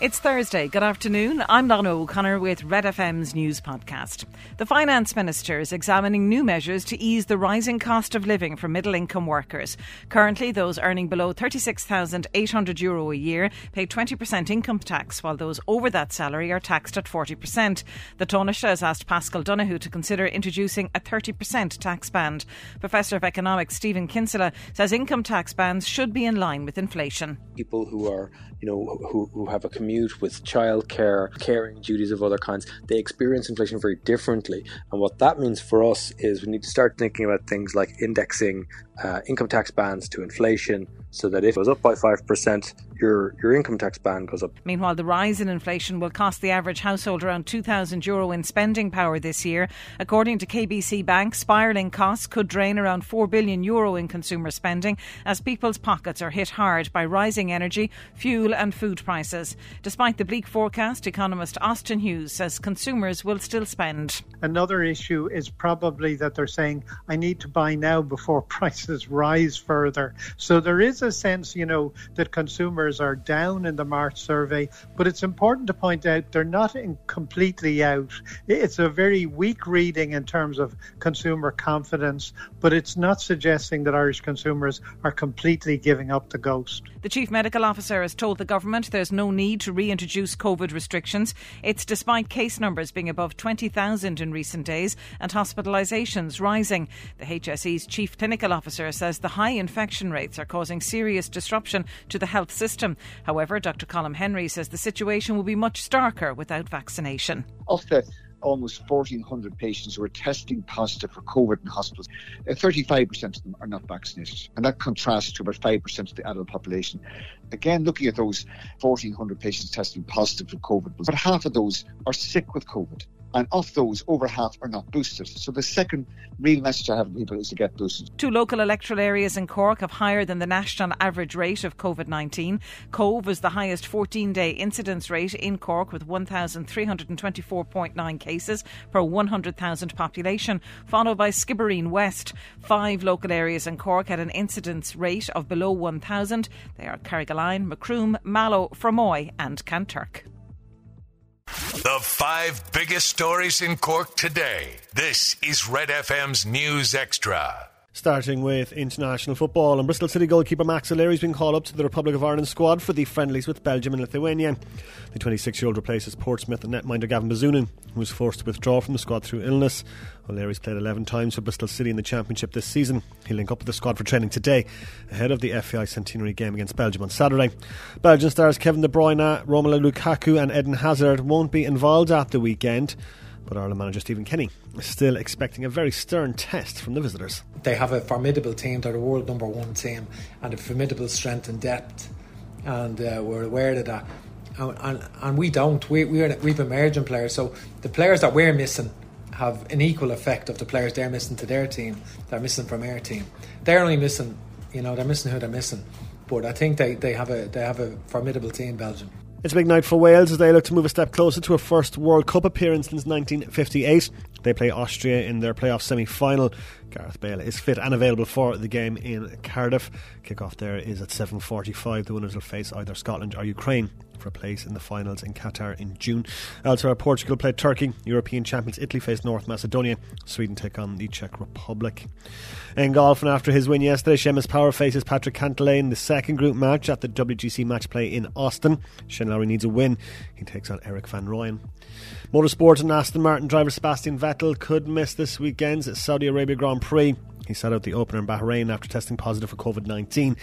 It's Thursday. Good afternoon. I'm Donna O'Connor with Red FM's news podcast. The Finance Minister is examining new measures to ease the rising cost of living for middle income workers. Currently, those earning below €36,800 Euro a year pay 20% income tax, while those over that salary are taxed at 40%. The Taoiseach has asked Paschal Donohoe to consider introducing a 30% tax band. Professor of Economics Stephen Kinsella says income tax bands should be in line with inflation. People who are, you know, who, who have a commute with childcare, caring duties of other kinds, they experience inflation very differently. And what that means for us is we need to start thinking about things like indexing uh, income tax bands to inflation so that if it goes up by 5%, your, your income tax band goes up. Meanwhile, the rise in inflation will cost the average household around €2,000 Euro in spending power this year. According to KBC Bank, spiralling costs could drain around 4 billion euro in consumer spending as people's pockets are hit hard by rising energy, fuel and food prices. Despite the bleak forecast, economist Austin Hughes says consumers will still spend. Another issue is probably that they're saying, I need to buy now before prices rise further. So there is a sense, you know, that consumers are down in the March survey, but it's important to point out they're not completely out. It's a very weak reading in terms of consumer confidence, but it's not suggesting that Irish consumers are completely giving up the ghost. The Chief Medical Officer has told the government there's no need to reintroduce COVID restrictions. It's despite case numbers being above 20,000 in recent days and hospitalisations rising. The HSE's Chief Clinical Officer says the high infection rates are causing serious disruption to the health system. However, Dr. Colm Henry says the situation will be much starker without vaccination. Of the almost 1,400 patients who are testing positive for COVID in hospitals, 35% uh, of them are not vaccinated. And that contrasts to about 5% of the adult population. Again, looking at those 1,400 patients testing positive for COVID, but half of those are sick with COVID. And of those, over half are not boosted. So the second real message I have to people is to get boosted. Two local electoral areas in Cork have higher than the national average rate of COVID 19. Cobh is the highest 14 day incidence rate in Cork with 1,324.9 cases per 100,000 population, followed by Skibbereen West. Five local areas in Cork had an incidence rate of below 1,000. They are Carrigaline, Macroom, Mallow, Fermoy, and Kanturk. The five biggest stories in Cork today. This is Red FM's News Extra. Starting with international football, and Bristol City goalkeeper Max O'Leary has been called up to the Republic of Ireland squad for the friendlies with Belgium and Lithuania. The 26 year old replaces Portsmouth netminder Gavin Bazunu, who was forced to withdraw from the squad through illness. O'Leary's played 11 times for Bristol City in the Championship this season. He'll link up with the squad for training today, ahead of the FAI centenary game against Belgium on Saturday. Belgian stars Kevin De Bruyne, Romelu Lukaku, and Eden Hazard won't be involved at the weekend. But Ireland manager Stephen Kenny is still expecting a very stern test from the visitors. They have a formidable team, they're the world number one team, and a formidable strength and depth, and uh, we're aware of that. And, and, and we don't. We, we're, we've emerging players, so the players that we're missing have an equal effect of the players they're missing to their team, they're missing from our team. They're only missing, you know, they're missing who they're missing. But I think they, they have a they have a formidable team, Belgium. It's a big night for Wales as they look to move a step closer to a first World Cup appearance since 1958. They play Austria in their playoff semi final. Gareth Bale is fit and available for the game in Cardiff. Kickoff there is at 7.45. The winners will face either Scotland or Ukraine for a place in the finals in Qatar in June. Elsewhere, Portugal played Turkey. European champions Italy face North Macedonia. Sweden take on the Czech Republic. In golf, and after his win yesterday, Seamus Power faces Patrick Cantlay in the second group match at the WGC match play in Austin. Shane Lowry needs a win. He takes on Erik van Rooyen. Motorsport and Aston Martin driver Sebastian Vettel could miss this weekend's Saudi Arabia Grand Prix. He sat out the opener in Bahrain after testing positive for COVID 19.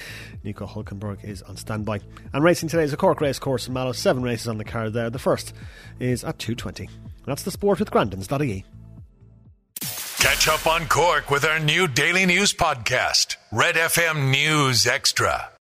Nico Hulkenberg is on standby. And racing today is a Cork race course in Mallow. Seven races on the card there. The first is at 2.20. That's the sport with Grandins.ie. Catch up on Cork with our new daily news podcast, Red FM News Extra.